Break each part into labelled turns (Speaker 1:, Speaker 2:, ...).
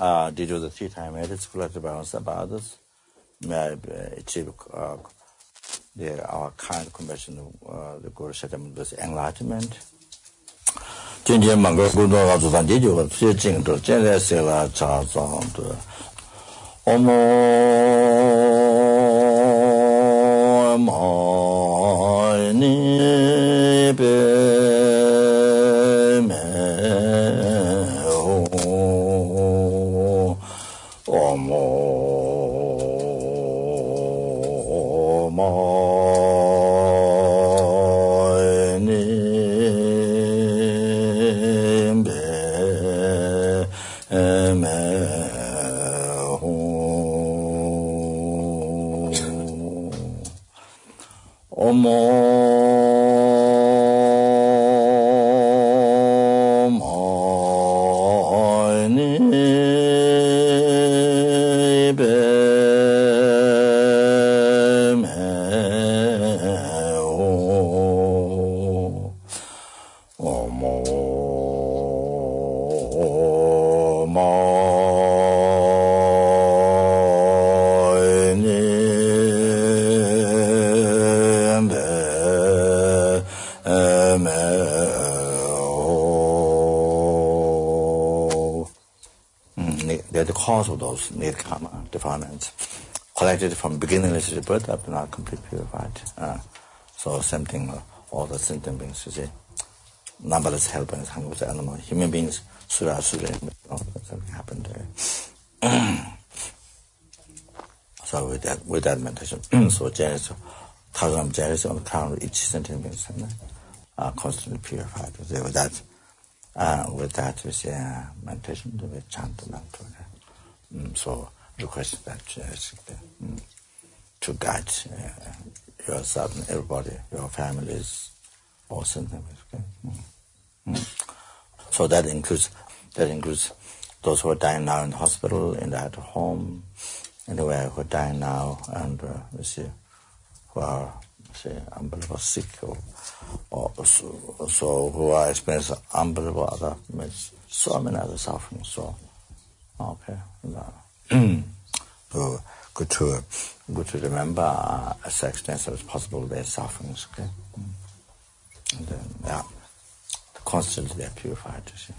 Speaker 1: uh, did the three time edits collected by us about this achieve uh, the our kind conversion uh, the goal set them this enlightenment. jin jin mang ge gu do ga zu dan ji jiu ge xie jing de jian le se la cha zong de omo cause of those nirkama defilements collected from beginningless birth up to now complete purified. Uh, so same thing, uh, all the sentient beings, you see, numberless helpers, of animals, human beings, sura, sura, something happened there. so with that, with that meditation, so Genesis, thousand of Genesis on the crown of each sentient being are constantly purified. With that, uh, with that, we see uh, meditation, we chant the mantra. Mm, so request that uh, mm, to guide uh, yourself and everybody, your families, all something. Okay? Mm. So that includes that includes those who are dying now in the hospital, in the at home, anywhere who are dying now, and uh, you see who are say unbelievable sick or, or so, so who are experiencing unbelievable other so many other suffering. So Okay. so good to good to remember uh, as extensive as possible their sufferings. Okay. Mm. And then, yeah, constantly they're purified. You see.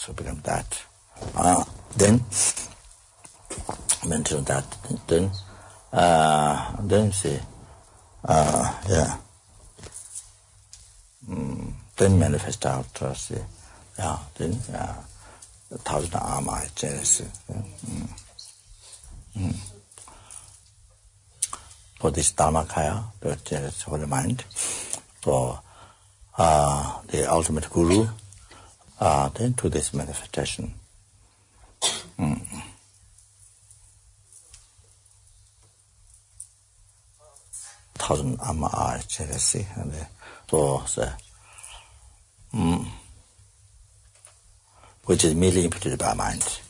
Speaker 1: So become that. Uh, then, mention that. Then, uh, then say, uh, yeah. Mm, then manifest out, uh, say, yeah, then, yeah, uh, thousand armor, jealousy. Mm. Mm. For this Dhammakaya, the jealous holy mind, for uh, the ultimate guru, uh, then to this manifestation mm. thousand arm I jealous and so mm, which is merely imputed by mind,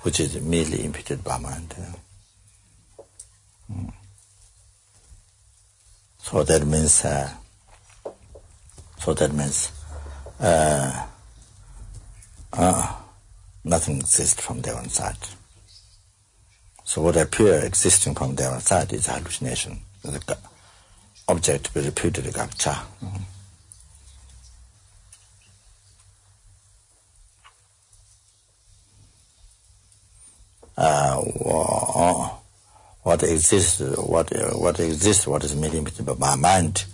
Speaker 1: which is merely imputed by mind. Mm. So that means, uh, so that means, uh, uh, nothing exists from their own side. So what appear existing from their own side is hallucination, the object to be gapcha. Mm. uh, what exists, what what exists, what is made by mind,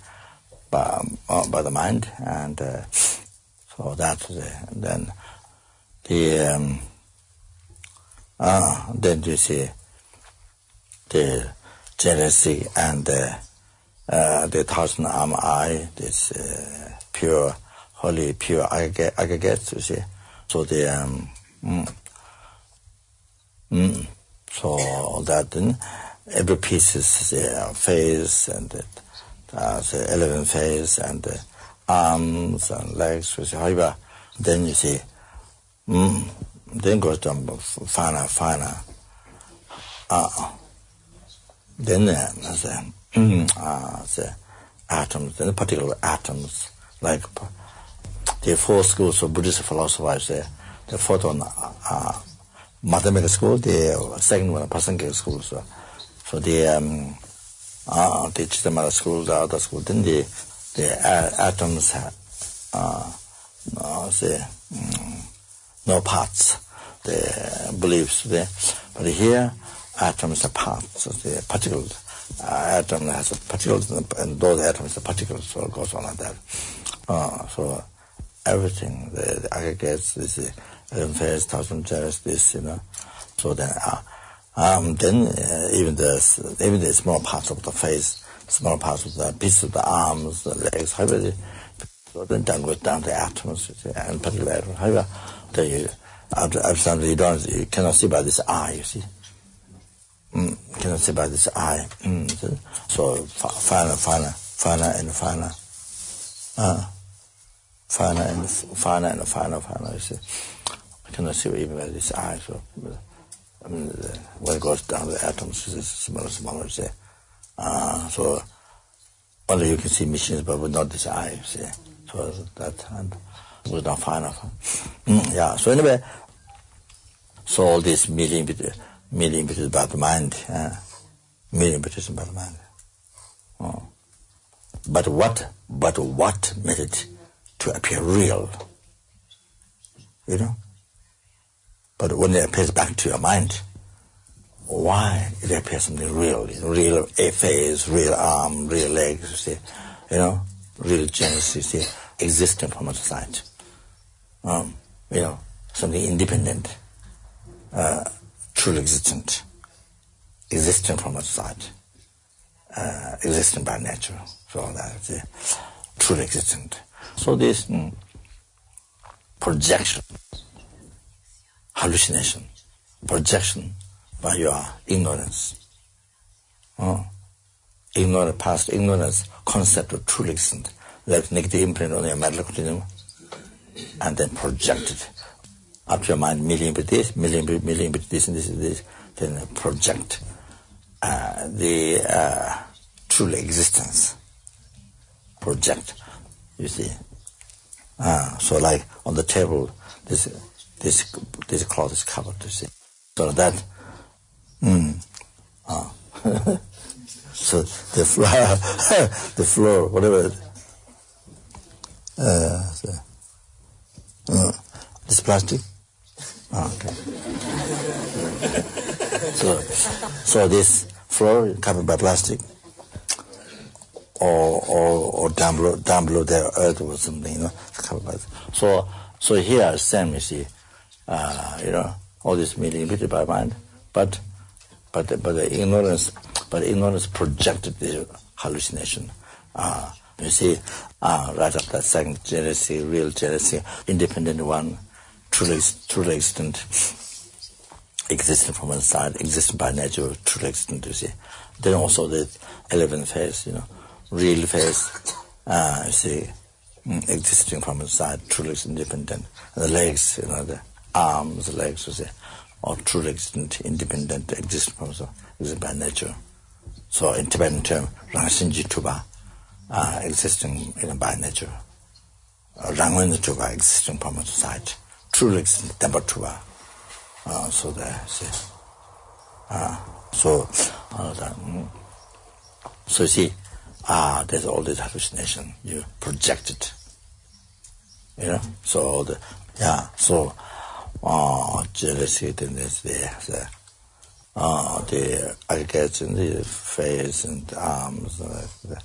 Speaker 1: by, by the mind, and uh, so that then the um, uh, then you see the Chenrezig and the, uh, the thousand arm eye, this uh, pure, holy, pure aggregates, you see. So the um, mm, Mm. So that then every piece is the face and the, uh, the eleven face and the arms and legs. You see, however, then you see, mm, goes down finer. Uh, then uh, the, mm, uh, atoms, then the particular atoms, like the four schools of Buddhist philosophers, the, the photon uh, mathematical school, the second one, Pasanke school. So, so the, um, uh, the Chittamatra school, the other school, then the, the atoms have, uh, uh, the, um, no parts, the beliefs there. But here, atoms are parts, so the particles. Uh, atom has a particles, and those atoms are particles, so it goes on like that. Uh, so everything, the, the aggregates, this affairs, thousand chairs, this, you know. So then, uh, um, then uh, even the even the small parts of the face, small parts of the pieces of the arms, the legs, everything. So then down goes down to atoms, and particular. However, the after you don't you cannot see by this eye, you see. Mm, cannot see by this eye. Mm, so finer, finer, finer and finer. Uh, finer and finer and finer, finer, you see. I cannot see even by this eye. So, I mean, the, when it goes down, to the atoms is smaller, smaller. You see, uh, so only you can see machines, but not this eye. you See, so that and was not enough. Mm, yeah. So anyway, so all this meeting between meeting between the mind, uh, meeting between the mind. Oh. But what? But what made it to appear real? You know. But when it appears back to your mind, why it appears something real, real face, real arm, real legs, you see, you know, real genus, you see, existing from outside. Um, you know, something independent, uh, truly existent, existing from outside, uh, existing by nature, so that, uh, truly existent. So this mm, projection hallucination, projection by your ignorance. Ignorance, past ignorance concept of truly existent, left negative imprint on your mental continuum, and then project it up to your mind, million bit this, million bit, million bit this, and this, and this, then project uh, the uh, truly existence. Project, you see. Uh, so like on the table, this this this cloth is covered, you see. So that, mm, uh, so the floor, the floor, whatever. Uh, so, uh, this plastic. Oh, okay. so, so this floor covered by plastic, or or or down below, down below there earth or something, you know, covered by. So so here same you see, uh, you know, all this meaning by mind, but but but the ignorance, but ignorance projected the hallucination. Uh, you see, uh, right that second Chenrezig, real Chenrezig, independent one, truly, truly existent, existent from inside, existent by nature, truly existent, you see. Then also the eleventh phase, you know, real phase, uh, you see, mm, existing from inside, truly independent. And the legs, you know, the arms, the legs, you see, are truly existent, independent, existent from inside, existent by nature. So in Tibetan term, Rangshinji Tuba, uh, existing you know, by nature. Uh, Rangwen Tuba, existing from inside truly number two. Uh, so that see. Uh, so uh, that, mm. so you see, ah, there's all this hallucination. You project it. You know, so the yeah, so uh, Chenrezig then there's there. Uh, the aggregates in the face and arms, and,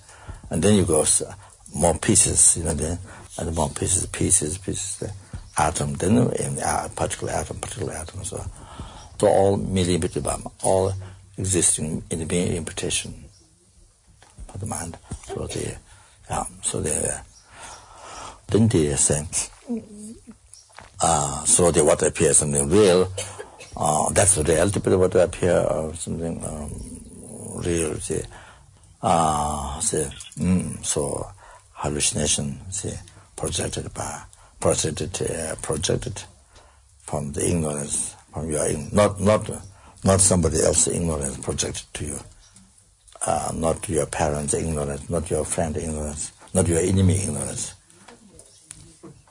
Speaker 1: and then you go more pieces, you know, then and more pieces, pieces, pieces atom, then in a particular atom, particular atom. So, so all millimeter all existing in the being imputation for the mind. So the, yeah, so the, then the same. Uh, so the what appears in the real, uh, that's the reality but what appear or something um, real see. ah uh, see. mm, so hallucination see. projected by projected uh, projected from the ignorance from your not not not somebody else's ignorance projected to you. Uh, not your parents ignorance not your friend ignorance not your enemy ignorance.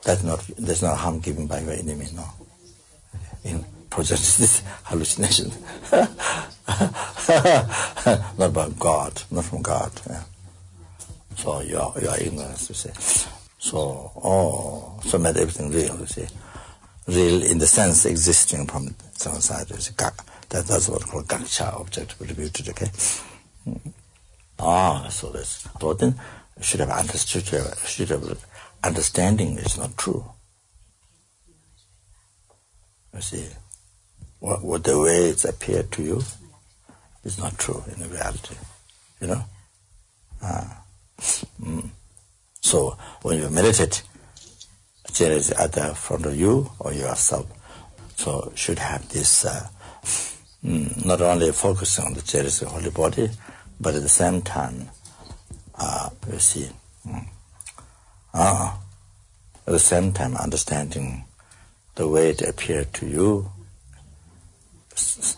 Speaker 1: That's not there's no harm given by your enemy no. In projected this hallucination not about God not from God yeah. so your your ignorance you say so, oh, so made everything real, you see. Real in the sense existing from some side, you see. That, that's what we call gaksha, object attributed, okay? Mm. Ah, so this. So then, should have understood, should have understanding is not true. You see, what, what the way it's appeared to you is not true in the reality, you know? Ah. Mm. So when you meditate, there is either front of you or yourself. So should have this uh, mm, not only focusing on the Chenrezig holy body, but at the same time, uh, you see, mm, uh, at the same time understanding the way it appeared to you,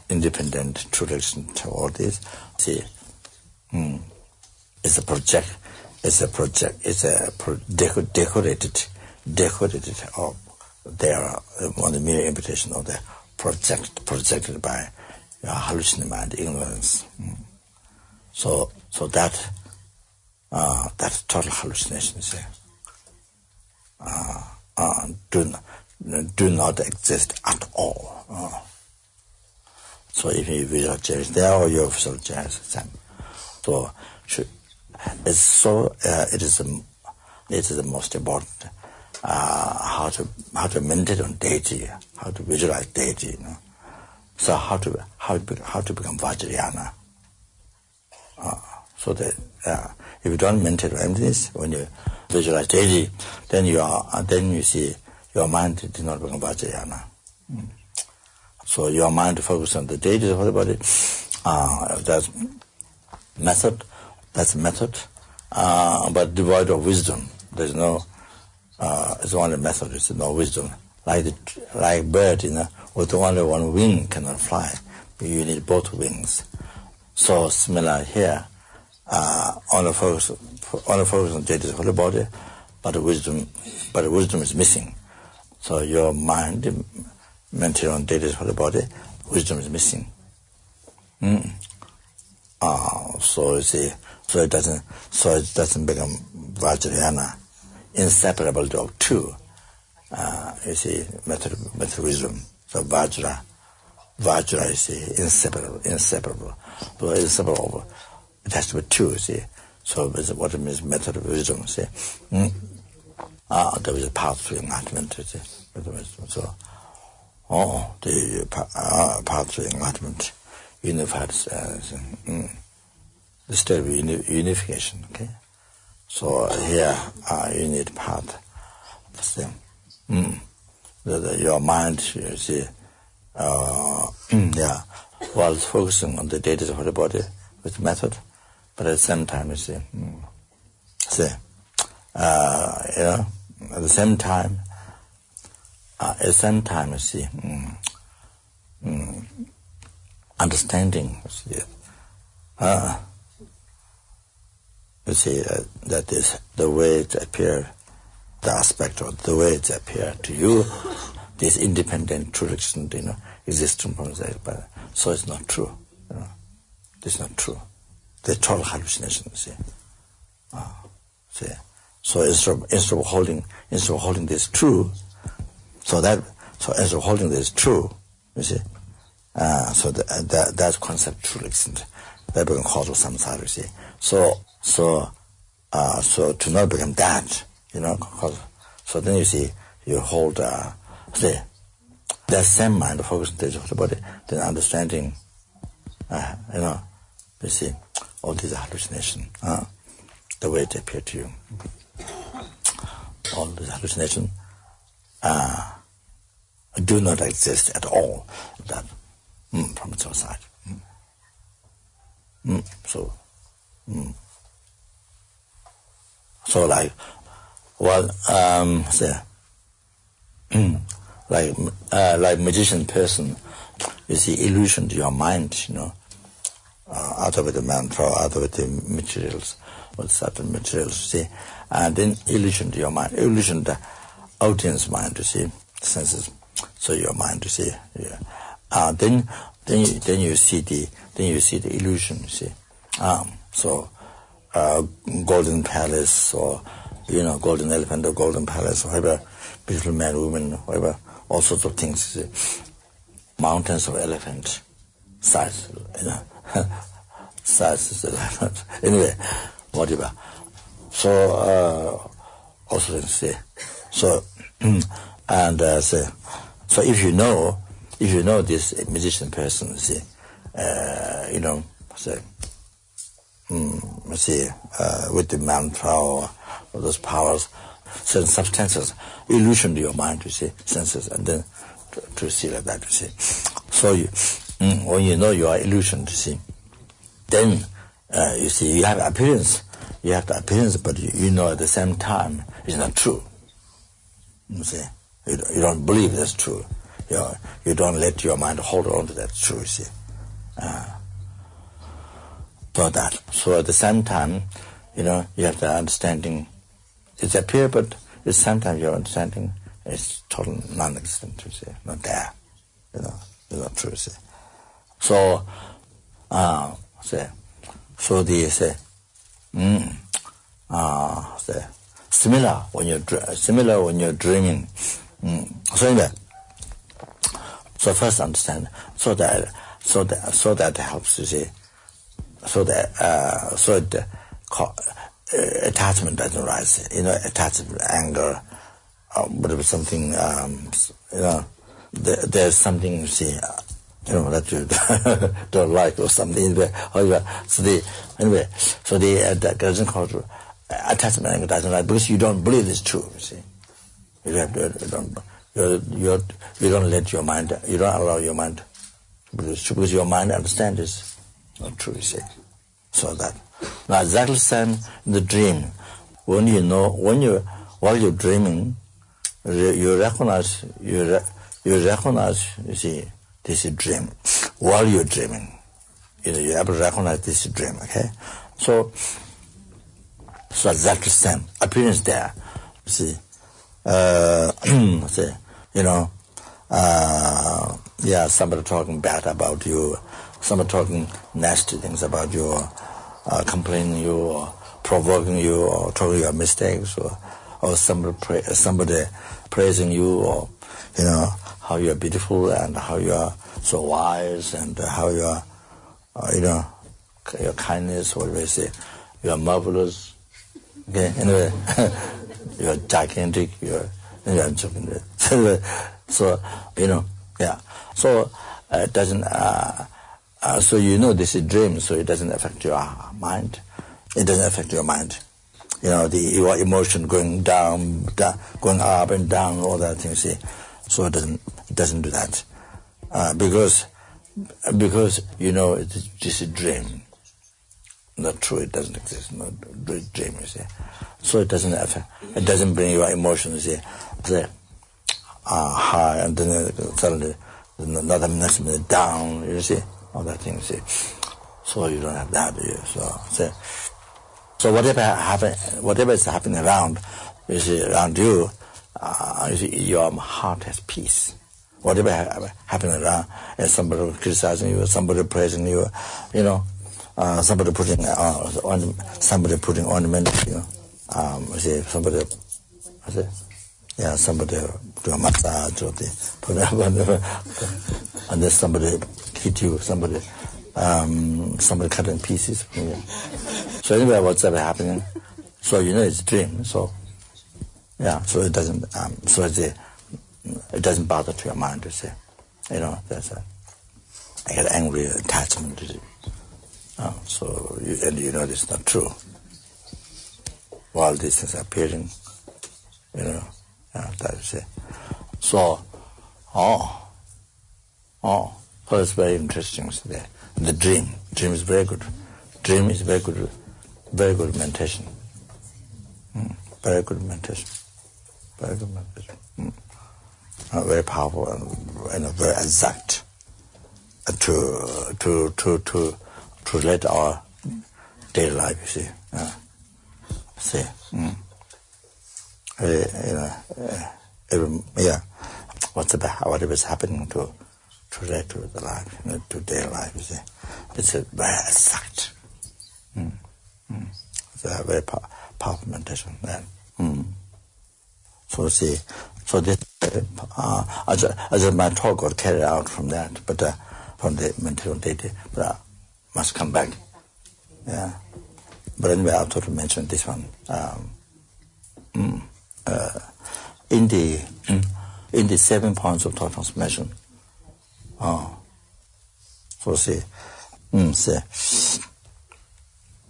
Speaker 1: independent, true to all this. See, mm, it's a project it's a project, it's a pro deco decorated, decorated of their, on the mere invitation of the project, projected by uh, hallucination and ignorance. Mm. So, so that, uh, that total hallucination is uh, uh, do, do not exist at all. Uh. So if you visualize there or you visualize same. So it's so uh, it is the it is the most important uh, how to how to meditate on deity, how to visualize deity. You know? So how to how to how to become Vajrayana. Uh, so that uh, if you don't meditate on emptiness, when you visualize deity, then you are then you see your mind did not become Vajrayana. Mm. So your mind focus on the deity of the body. Uh, that method That's method, uh, but devoid of wisdom. There's no, uh, it's only method, it's no wisdom. Like the, like bird, you know, with only one wing cannot fly. You need both wings. So similar here, uh, only focus, only focus on Deity's holy body, but the wisdom, but the wisdom is missing. So your mind material on data for the body, wisdom is missing. Mm. Ah, so you see, so it doesn't, so it doesn't become Vajrayana, inseparable of two. Uh, you see, method, method wisdom, so Vajra, Vajra, is see, inseparable, inseparable. So inseparable, it has to be two, see. So what it means, method of wisdom, see. Mm. Ah, there is a path to enlightenment, you see. So, oh, the uh, path to enlightenment unified uh, mm, the state of uni unification. Okay, so here uh, you need part. The same. Mm. The, your mind, you see, uh, yeah, while focusing on the data of the body with method, but at the same time, you see, mm, see, uh, know, at the same time, uh, at the same time, you see, mm, mm, understanding. You see, uh, you see uh, that is the way it appears, the aspect of the way it appears to you, this independent true you know, existing from that, but so it's not true. You know, it's not true. The total hallucination. You see, uh, see. So instead of, instead of holding instead of holding this true, so that so instead of holding this true, you see, uh, so the, that, that concept truly exists. That becomes causal samsara, you see. So, so, uh, so to not become that, you know, cause, so then you see, you hold, uh, see, that same mind the focus on the body, then understanding, uh, you know, you see, all these hallucinations, uh, the way they appear to you. All these hallucinations, uh, do not exist at all. That mm, from its side. Mm. Mm, so, mm. so like, well, um, say, mm, like, uh, like magician person, you see illusion to your mind, you know, uh, out of the mantra, out of the materials, or certain materials, you see, and then illusion to your mind, illusion to audience mind, you see, senses, so your mind, you see, yeah. Uh, then then you, then you see the then you see the illusion. You see, um, so uh, golden palace or you know golden elephant or golden palace, or whatever, beautiful man, woman, whatever, all sorts of things. You see. Mountains of elephant size, you know, size is elephant. anyway, whatever. So uh, also see. So and uh, say, so if you know if you know this musician person, see, uh, you know, say, mm, see, uh, with the mantra or, or those powers, certain substances, illusion to your mind, you see, senses, and then to, to see like that, you see. So you, mm, when you know you are illusion, you see, then uh, you see, you have appearance, you have the appearance, but you, you know at the same time it's not true. You see, you, you don't believe that's true you, know, you don't let your mind hold on to that truth. Uh, so that. So at the same time, you know, you have the understanding. It's appear, but at the same time, your understanding is total non-existent. You see, not there. You know, it's not true. See. So, uh, so the say, mm, uh, say, similar when you're similar when you're dreaming. Mm. So anyway. So first understand, so that so that so that helps you see, so that uh, so the uh, attachment doesn't rise. You know, attachment, anger, uh, whatever something. Um, you know, there, there's something you see. Uh, you know that you don't like or something. However, so the anyway, so the uh, that doesn't cause attachment doesn't rise because you don't believe it's true. You see, you have to you don't you're, you're, you don't let your mind, you don't allow your mind, because, because your mind understands it's not true, you see. So that, Now exactly the same in the dream. When you know, when you, while you're dreaming, you recognize, you, re, you recognize, you see, this is dream. While you're dreaming, you know, you're able to recognize this is dream, okay? So, so exactly the same. Appearance there, you see. Uh, see, you know, uh, yeah, somebody talking bad about you, somebody talking nasty things about you, or uh, complaining you, or provoking you, or talking your mistakes, or, or somebody, pra- somebody praising you, or, you know, how you're beautiful and how you're so wise and how you're, uh, you know, your kindness, what do I say, you're marvelous. Okay, anyway, you're gigantic, you're, you're joking. so, you know, yeah. So, uh, it doesn't, uh, uh, so you know this is a dream, so it doesn't affect your mind. It doesn't affect your mind. You know, the your emotion going down, going up and down, all that things. See, so it doesn't it doesn't do that uh, because because you know it's just a dream. Not true. It doesn't exist. No dream. You see, so it doesn't affect. It doesn't bring your emotions. You see, the uh, high and then suddenly another next minute down. You see all that thing. You see, so you don't have that. You so see. So whatever happen, whatever is happening around, you see, around you, uh, you see, your heart has peace. Whatever ha- happen around, and somebody criticizing you, somebody praising you, you know, uh, somebody putting uh, on, somebody putting ornament, you know, um, see, somebody, I say, yeah, somebody do a massage or the, put and then somebody hit you, somebody um, somebody cut in pieces. So anyway, what's ever happening? So you know it's a dream. So yeah, so it doesn't. Um, so it's a, it doesn't bother to your mind to say, you know, that's a. I get angry attachment to it. Oh, so you, and you know it's not true. While these things appearing, you know, yeah, that is it. So, oh, oh, so it's very interesting today the dream. Dream is very good. Dream is very good, very good meditation. Mm. Very good meditation. Very good meditation. Mm. Uh, very powerful and, and very exact uh, to to to to to relate our daily life. You see, uh, see. Mm. Uh, you know, uh, every, yeah. What's about whatever happening to to relate to the life, you know, to their life. You see. It's a very exact. Mm. Mm. It's a very pow- powerful meditation. Then. Mm. So see, so this, uh, as, as my talk got carried out from that, but uh, from the meditation deity, but I must come back. Yeah. But anyway, I thought to mention this one. Um, mm, uh, in the mm, in the seven points of transformation. Oh. So see, mm, see,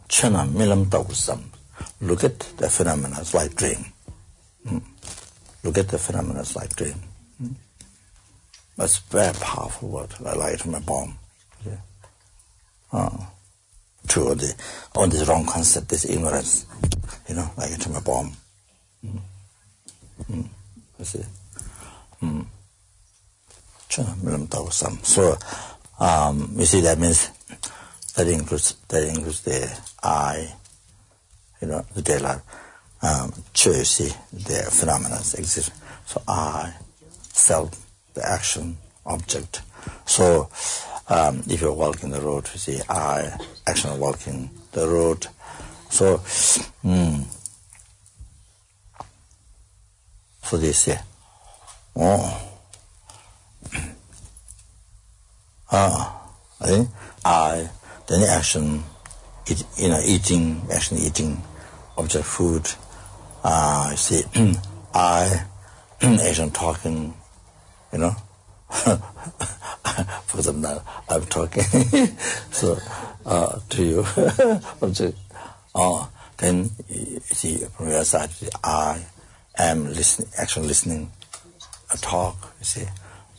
Speaker 1: Chana milam tausam. Look at the phenomena as like dream. Mm. Look at the phenomena as like dream. Mm. That's very powerful word. Like light from a bomb. Yeah. Oh. To the, on this wrong concept, this ignorance, you know, like a bomb. Mm. Mm. You see? Mm. So, um, you see, that means that includes that includes the I, you know, the daylight. Um, the phenomena exist. So I, self, the action, object. So, um, if you're walking the road, you see I, action walking the road. So, mm, so they say, oh. Ah, I, I, then the action, eat, you know, eating, action eating, object food, uh, you see, I, action talking, you know. For example, now I'm talking, so, uh, to you, uh, then from your side, I am listening, actually listening, a talk, you see.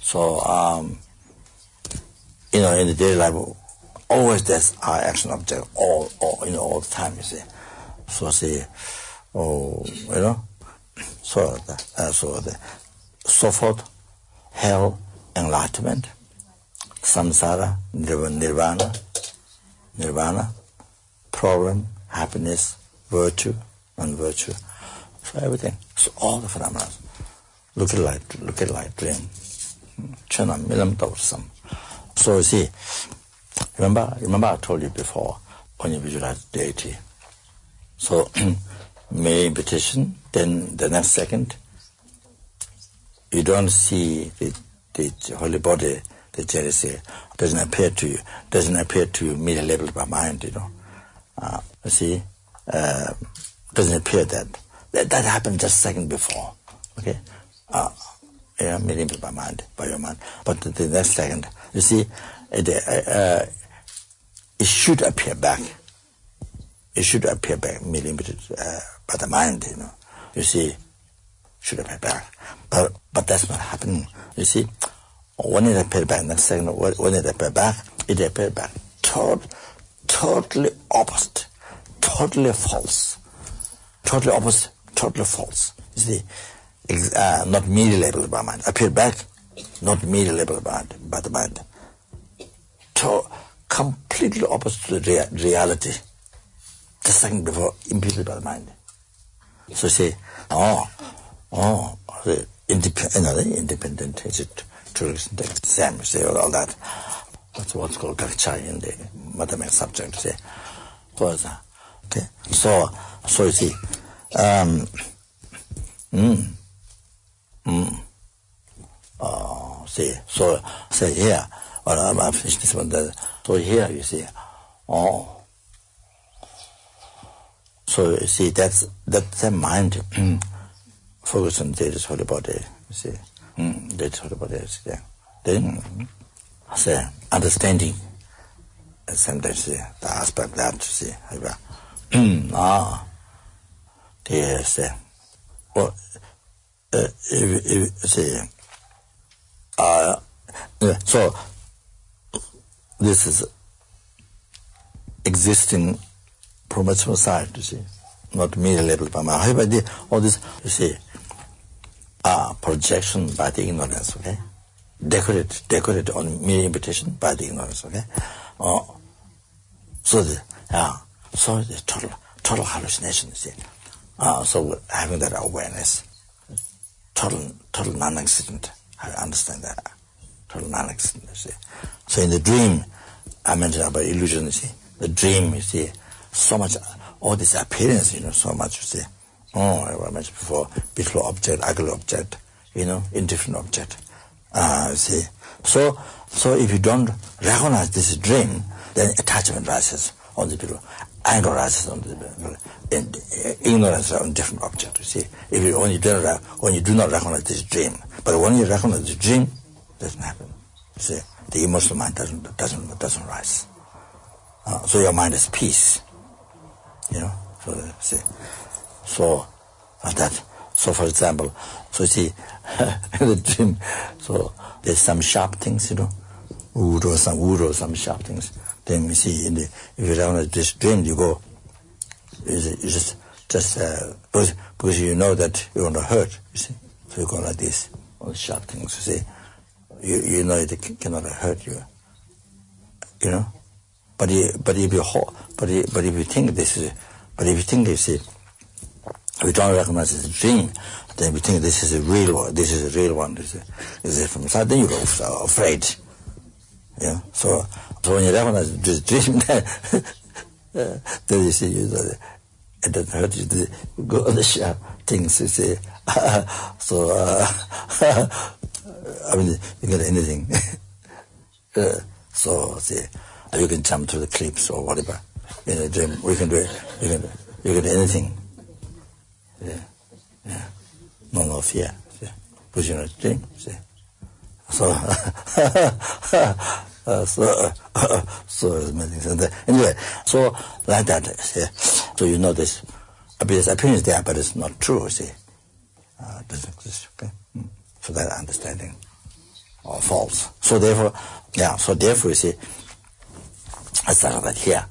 Speaker 1: So, um, you know, in the daily life, always there's our action object all, all, you know, all the time, you see. So see, oh, you know, so, uh, so the, so forth, hell, enlightenment, samsara, nirvana, nirvana, problem, happiness, virtue, non-virtue, so everything. So all the phenomena. Look at light, look at light, dream. Chana milam tawsam. So you see, remember, remember I told you before, when you visualize deity. So, may petition, then the next second, you don't see the, the holy body, the Chenrezig, doesn't appear to you, doesn't appear to you merely labeled by mind, you know. Uh, you see, uh, doesn't appear that. that. That happened just second before, okay? Uh, yeah, merely by mind, by your mind. But the, the next second, you see, it, uh, uh it should appear back. It should appear back merely uh, by the mind, you know. You see, should appear back. But, but that's not happening. You see, when it appeared back, next second, when it appeared back, it appeared back tot- totally opposite, totally false, totally opposite, totally false. You see, uh, not merely labeled by mind. Appeared back, not merely labeled by, by the mind. To, completely opposite to the rea- reality. The second before, imputed by the mind. So say, oh, oh, the independent, independent, is it tourism, exam, say, all that. That's what's called kakcha in the mathematics subject, say. Okay, so, so you see, um, mm, mm, uh, see, so, say here, well, I'm, I'm finished this one, so here you see, oh, so you see, that's that's the mind mm, focus on the body. You see, mm, data's about it, See, then say understanding. Sometimes see, the aspect that see, ah, yes, well, uh, if, if, see, uh, so this is existing promotional side, you see, not merely labeled by my all this, you see, are projection by the ignorance, okay? Decorate, decorate on mere invitation by the ignorance, okay? Uh, so the, yeah, so the total, total hallucination, you see. Uh, so having that awareness, total, total non-existent, I understand that. Total non-existent, you see. So in the dream, I mentioned about illusion, you see. The dream, you see, so much, all this appearance, you know, so much, you see. Oh, I mentioned before, beautiful object, ugly object, you know, indifferent object. Uh, see. So, so if you don't recognize this dream, then attachment rises on the people, anger rises on the people, and ignorance on different object, you see. If you only do not, when you do not recognize this dream, but when you recognize the dream, it doesn't happen. You see, the emotional mind doesn't, doesn't, doesn't rise. Uh, so your mind is peace. You know, so see, so that. So for example, so you see, the dream, so there's some sharp things, you know, wood or some wood or some sharp things. Then you see in the if you have this dream, you go, you, just just uh, because, because you know that you're going to hurt. You see, so you go like this, all sharp things. You see, you you know it cannot hurt you. You know, but you, but if you but you, but if you think this is, but if you think this is, we don't recognize it's a dream, then we think this is a real one. This is a real one. This is, this is from inside. Then you go afraid. Yeah. So, so when you recognize this dream, then, then you see you know, it doesn't hurt you to go on the sharp things. You see. so, uh, I mean, you get anything. uh, so, see you can jump to the cliffs or whatever in a dream. We can do it. You can, you can do anything. Yeah, yeah. No, no fear. Yeah. Because you're in a dream. See. So, uh, so, uh, so amazing. Anyway, so like that. See. So you know this appearance, appearance there, but it's not true. See, uh, doesn't exist. Okay. Mm. So that understanding or false. So therefore, yeah. So therefore, you see I started that here.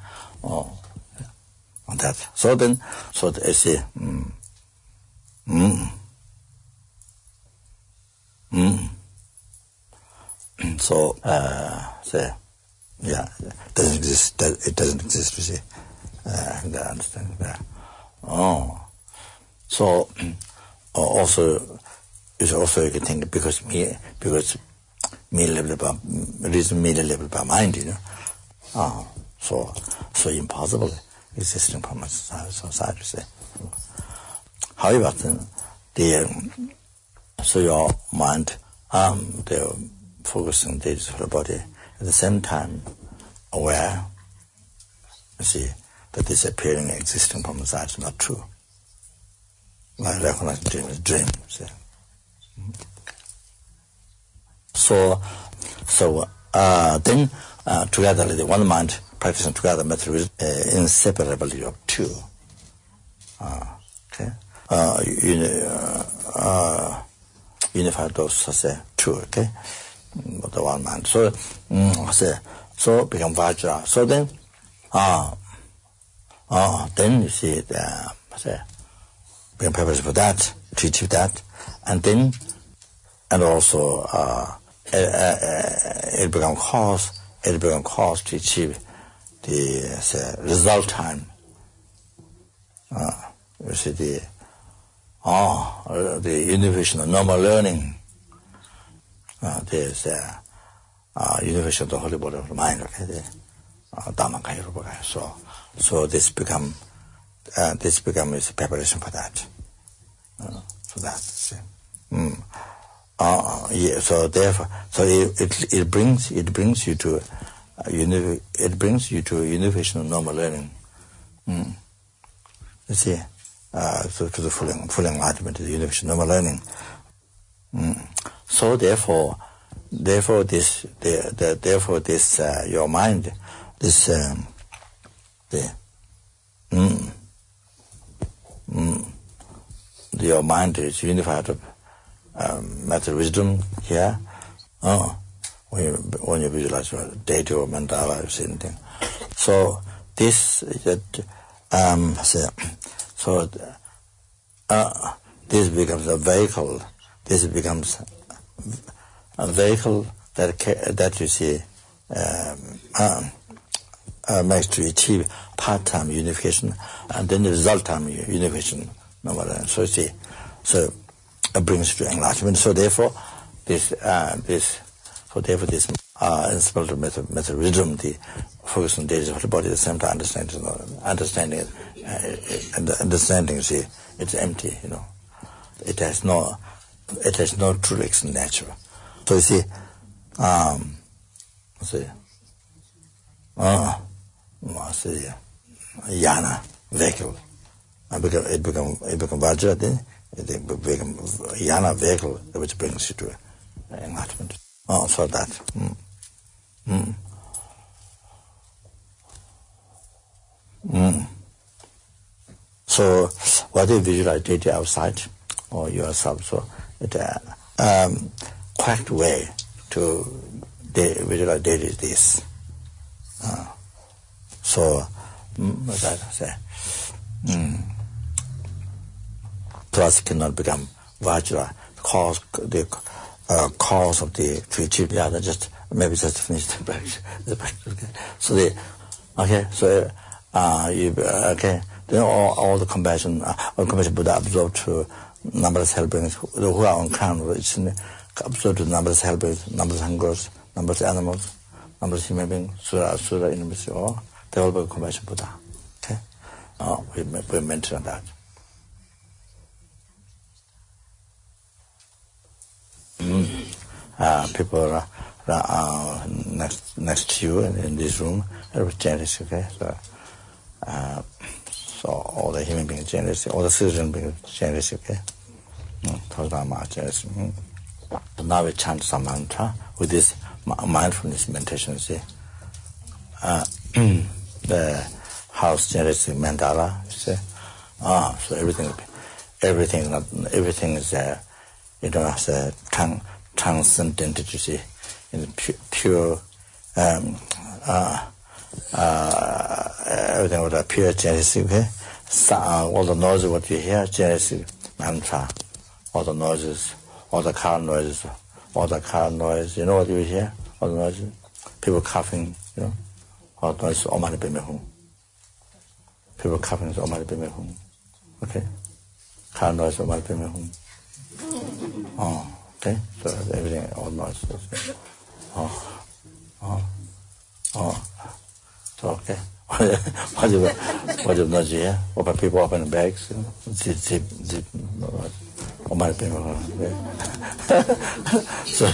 Speaker 1: Oh, on that. So then, so I see, mm, mm, mm. So, uh, say, yeah, it doesn't exist, it doesn't exist, you see. Uh, I understand that. Oh. So, also, is also you can think because me, because me level by, reason me level by mind, you know. Oh, so, so impossible existing from society, However, the, so your mind, um, they're focusing this for the body, at the same time aware, you see, that this appearing existing from the side is not true. I recognize dream is dream, see. So, so uh, then uh, together, the one mind practicing together method is uh, inseparability of two. Uh, uh, uni, uh, uh, unified those say two. Okay, But the one mind. So, um, say so become Vajra. So then, ah, uh, ah, uh, then you see the say become purpose for that to achieve that, and then and also uh, it, uh, it become cause it become cause to achieve the say, result time. Uh, you see the oh, the innovation of normal learning. Uh, there's uh, uh, of the holy body of the mind. Okay, the uh, Dhamma So, so this become uh, this becomes a preparation for that. Uh, for that. See. Mm. Uh, yeah, so therefore, so it, it, it brings it brings you to uh, uni- it brings you to unification normal learning. Mm. You see, uh, to, to the full, full enlightenment, the unification normal learning. Mm. So therefore, therefore this, the, the, therefore this uh, your mind, this um, the mm, mm, your mind is unified um, method wisdom here. Oh, when you, when you visualize your deity or mandala or anything. So this that um, so, so uh, this becomes a vehicle. This becomes a vehicle that that you see um, uh, uh, makes to achieve part-time unification and then the result-time unification. So you see, so it brings to enlightenment. So therefore, this uh, this so therefore this uh, inspirational method, method wisdom, the focus on of the body, at the same time understanding, understanding it, uh, and understanding, see, it's empty, you know. It has no, it has no true nature. So you see, um, see, uh, see, yana, vehicle, it become, it become, it become Vajra, then the yana vehicle which brings you to enlightenment. Oh, so that. Mm. 음. 음. So whether you visualize data outside or yourself, so it uh, um, correct way to visualize data is this. Uh, so, mm, what I say, mm, plus cannot become vajra, cause, the uh, cause of the future, yeah, just maybe just to finish the practice. The practice. So the okay, so uh, you uh, okay. Then all, all the compassion, uh, all compassion Buddha absorbed to numberless hell beings who, are on count, it's absorbed to numberless hell beings, numberless hungers, numberless animals, numberless human beings, sura, asura, they all become compassion Buddha. Okay, uh, we we mentioned that. Mm. Uh, people uh, uh, next next to you in, in this room. Are generous okay? So uh, so all the human beings generous all the citizens beings generous okay? Mm, Thodama generous. Mm. but now we chant some mantra with this mindfulness meditation see? Uh, the house generous mandala see? Ah so everything everything everything is there you know as a trans transcendent you see? in pure um uh uh everything with a pure genesis okay? So, uh, all the noises what you hear genesis mantra all the noises all the car noises all the car noise you know what you hear? All the noises? People coughing you know? All the noises all my baby home people coughing all my baby home okay? Car noise all my baby home oh okay? So everything all noises. okay. Oh, oh, oh. So, okay. what you what you not here? Open people open the bags, zip zip zip. On my people. So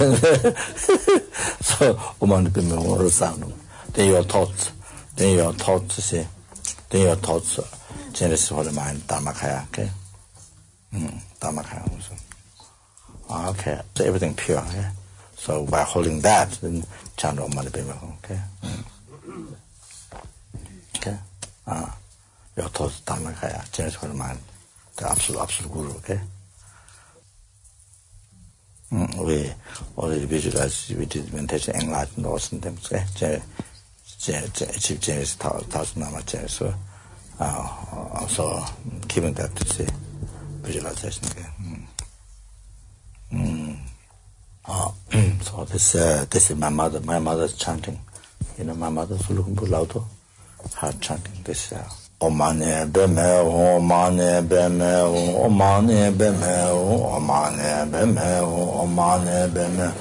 Speaker 1: so on my people will sound. Then your thoughts, then your thoughts say, then your thoughts Chenrezig for the mind Dharmakaya, okay? Mm, Dharmakaya also. Okay, so everything pure, okay? So by holding that, then chant Om Mani Padme Hum. Okay. Mm. Okay. Ah. Your thoughts Dhamma Kaya, change for the mind. The absolute, absolute guru. Okay. Mm. We already visualized, we did meditation, enlightened thoughts and things. Okay. Chief James thousand nama James. So, uh, so given that, to see visualization. Okay. Mm. so this uh, this is my mother my mother's chanting you know my mother's looking for loud her chanting this uh, omane beme omane beme omane beme omane beme omane beme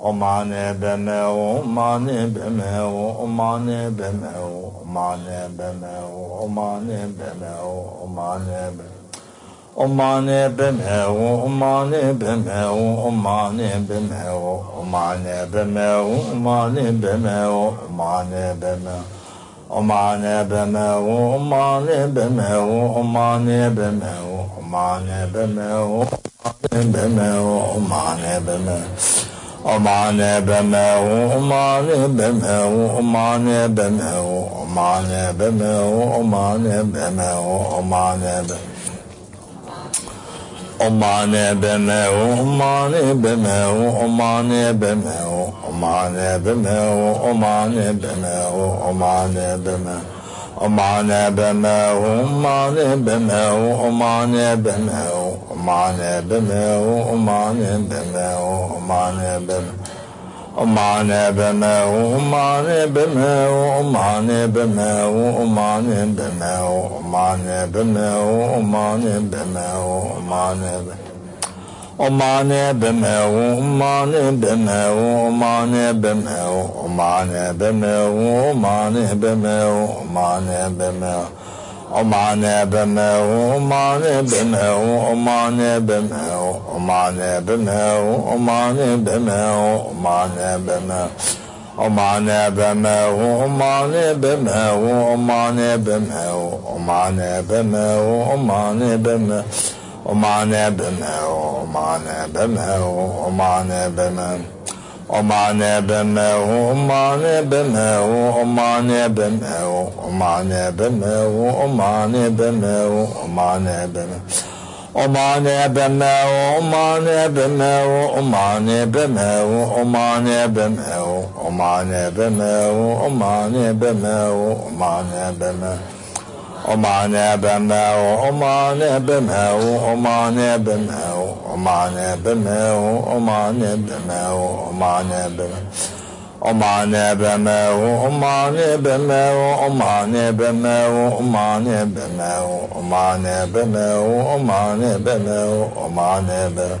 Speaker 1: omane beme omane beme omane beme omane beme omane beme omane beme Omane bemeu, omane bemeu, omane bemeu, omane bemeu, omane bemeu, omane bemeu. Omane bemeu, omane bemeu, omane bemeu, omane bemeu, omane bemeu, omane bemeu. Omane bemeu, omane bemeu, omane bemeu, omane bemeu, omane bemeu, omane bemeu. Omane bemeu, omane bemeu, omane bemeu, omane bemeu, omane bemeu, omane bemeu. Omane bemeu, omane bemeu, omane bemeu, omane bemeu, omane bemeu, omane bemeu. Omane beme omane beme omane beme omane beme omane beme omane beme omane beme omane beme omane beme omane beme omane beme omane beme omane beme Omane bemeu, omane bemeu, omane bemeu, omane bemeu, omane bemeu, omane bemeu. Omane bemeu, omane bemeu, omane bemeu, omane bemeu, omane bemeu. Omane bemeu, omane bemeu, omane bemeu. ومعنى بما ومعنى بما ومعنى بما ومعنى بما ومعنى بما ومعنى بما ومعنى بما ومعنى بما ومعنى بما ومعنى بما ومعنى بما ومعنى بما ومعنى بما Omane bemeo, omane bemeo, omane bemeo, omane bemeo, omane bemeo, omane bemeo. Omane bemeo, omane bemeo, omane bemeo, omane bemeo, omane bemeo, omane bemeo, omane bemeo.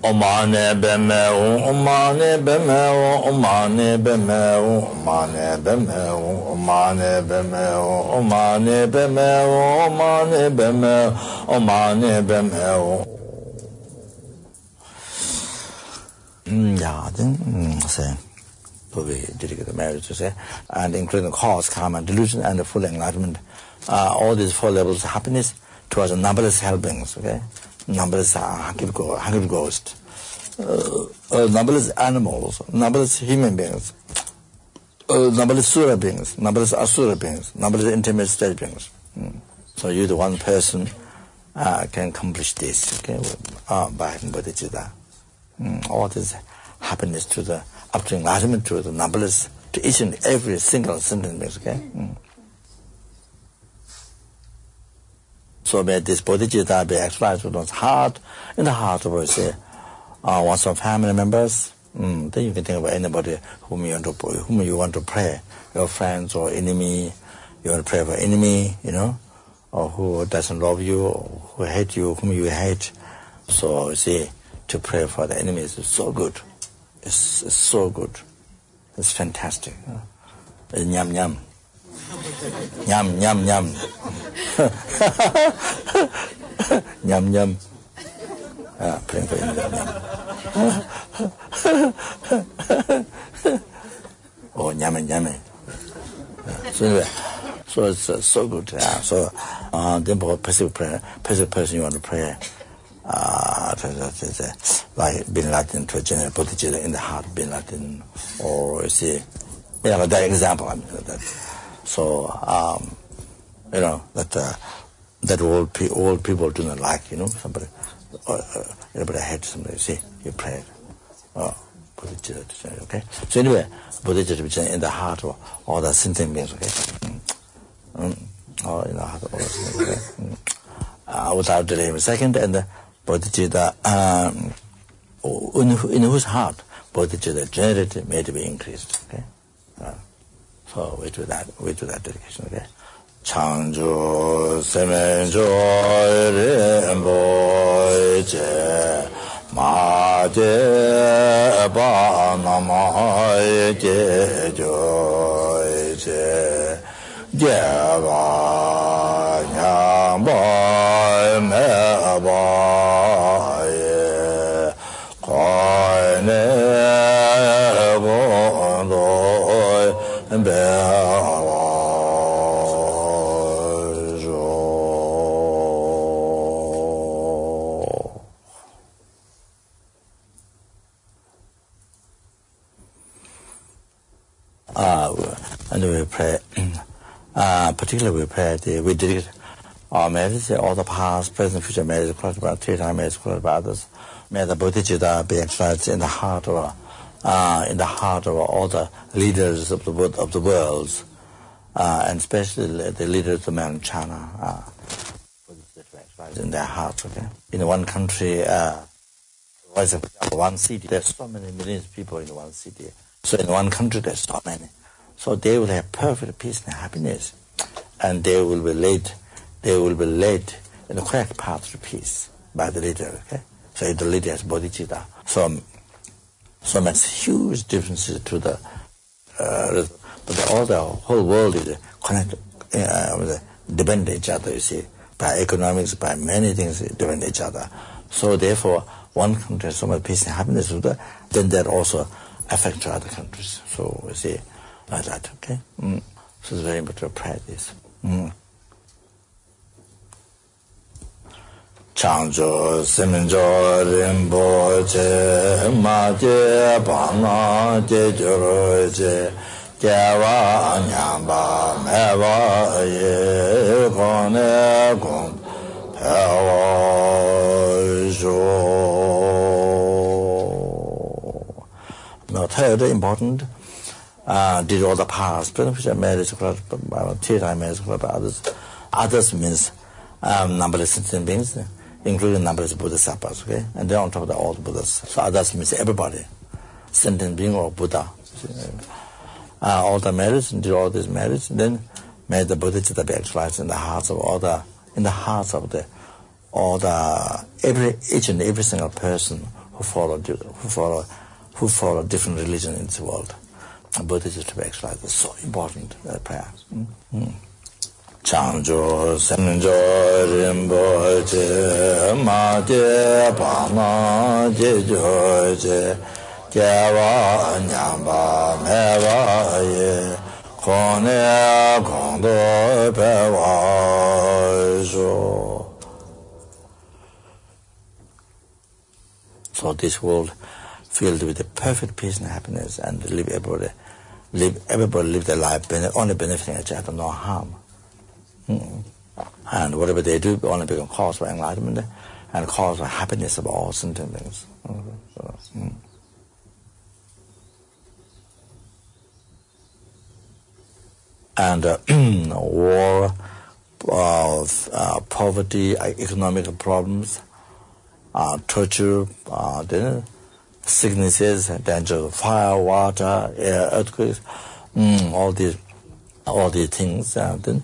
Speaker 1: Omane bemeu, omane bemeu, omane bemeu, omane bemeu, omane bemeu, omane bemeu, omane bemeu, omane bemeu. Mm, yeah, then, mm, say, we dedicate the marriage to say, and including cause, karma, delusion, and the full enlightenment. Uh, all these four levels of happiness towards numberless hell beings, okay? numbers are hundred ghost uh, uh, numberless animals numberless human beings uh, numberless sura beings numberless asura beings numberless intermediate state beings mm. so you the one person uh, can accomplish this okay ah, uh, by bodhicitta mm. all this happiness to the up to enlightenment to the numberless to each and every single sentence okay mm. So may this bodhicitta be exercised with one's heart, in the heart of, say, uh, one's family members, mm, then you can think about anybody whom you want to whom you want to pray, your friends or enemy. You want to pray for enemy, you know, or who doesn't love you, or who hate you, whom you hate. So you see, to pray for the enemies is so good. It's, it's so good. It's fantastic. It's nyam nyam. nyam nyam nyam. nyam nyam. Yeah, praying for enemies. oh, nyame nyame. So anyway, so it's uh, so good. Yeah. So uh, then for passive prayer, passive person you want to pray. Uh, like Bin Laden to a general bodhicitta in the heart Bin Laden, or you see, you know, that example. I mean, that. So, um, you know, that uh, that old, pe- old people do not like, you know, somebody, uh, uh, everybody hates somebody. See, you pray. Bodhicitta, okay? So anyway, bodhicitta in the heart of all the sentient beings, okay? Mm. Mm. Oh, in the heart of all the sentient beings, okay? Mm. Uh, without delaying a second, and the bodhicitta, um, in, in whose heart bodhicitta generated may be increased, okay? Uh, so we do that, we do that dedication, okay? 창조 세면조 렘보이제 마제 바나마이 제조이제 제바 냐바이 메 and we pray, uh, particularly we pray, the, we dedicate our marriage, all the past, present, future marriage, qualified by three time marriage, qualified by others. May the bodhicitta be exercised in the heart of, uh, in the heart of all the leaders of the, wo- of the world, uh, and especially the leaders of Mount China, uh, in their hearts, okay? In one country, uh, one city, there's so many millions of people in one city. So in one country, there's so many. So they will have perfect peace and happiness. And they will be led, they will be led in the correct path to peace by the leader, okay? So if the leader has bodhicitta. So, so makes huge differences to the, uh, but the, all the whole world is connected, uh, depend each other, you see, by economics, by many things depend each other. So therefore, one country has so much peace and happiness, then that also affect to other countries. So we say like that, okay? Mm. So it's very important to apply this. Mm. Changzhou, Seminzhou, Rinpo, Che, Ma, Che, Pa, Na, Che, Churu, Che, Che, Wa, Nyam, Ba, Me, Wa, Ye, Kone, Kong, Pe, Wa, third, important, uh, did all the past, which present, future marriage, three time marriage, others. Others means um, numberless sentient beings, including numberless bodhisattvas, okay? And then on top of all the Buddhas. So others means everybody, sentient being or Buddha. Uh, all the marriage, did all this marriage, then made the bodhicitta be actualized in the hearts of all the, in the hearts of the, all the, every, each and every single person who followed, who follow, who follow different religion in this world. Buddhism to exercise is so important uh, prayer. Mm, mm. Chanjo Semjo Rinpoche Ma Je Pa Na Je Jo Je Je Wa Nyam Ba Me Wa Ye Kone Kong Pe Wa Jo So this world filled with the perfect peace and happiness and live everybody live everybody live their life only benefiting each other, no harm. Mm. And whatever they do only become cause for enlightenment and cause for happiness of all sentient beings. Okay, so, mm. and uh, war, uh, uh, poverty, economic problems, uh, torture, uh, sicknesses, danger of fire, water, air, earthquakes, mm, all these, all these things. Uh, then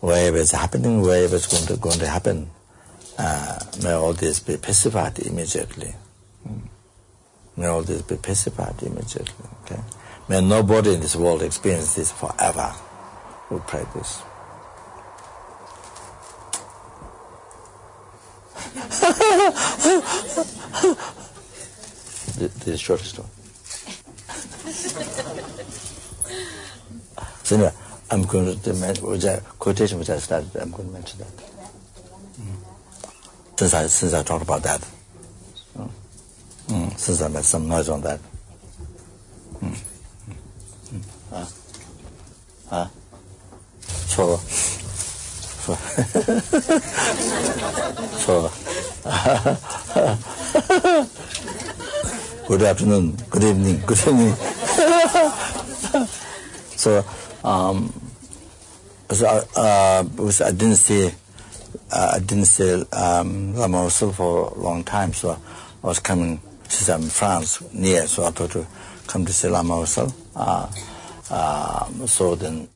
Speaker 1: wherever it's happening, wherever it's going to, going to happen, uh, may all this be pacified immediately. Mm. May all this be pacified immediately. Okay. May nobody in this world experience this forever. We pray this. This is short story. so anyway, I'm going to mention, which I, quotation which I started, I'm going to mention that. Mm. Since I since I talked about that, mm. Mm. since I made some noise on that. Mm. Mm. Ah. Ah. So, so, so good afternoon, good evening, good evening. so, um, so uh, I didn't see, uh, I didn't see um, Lama for a long time, so I was coming, since I'm in France, near, so I thought to come to see Lama Uh, uh, so then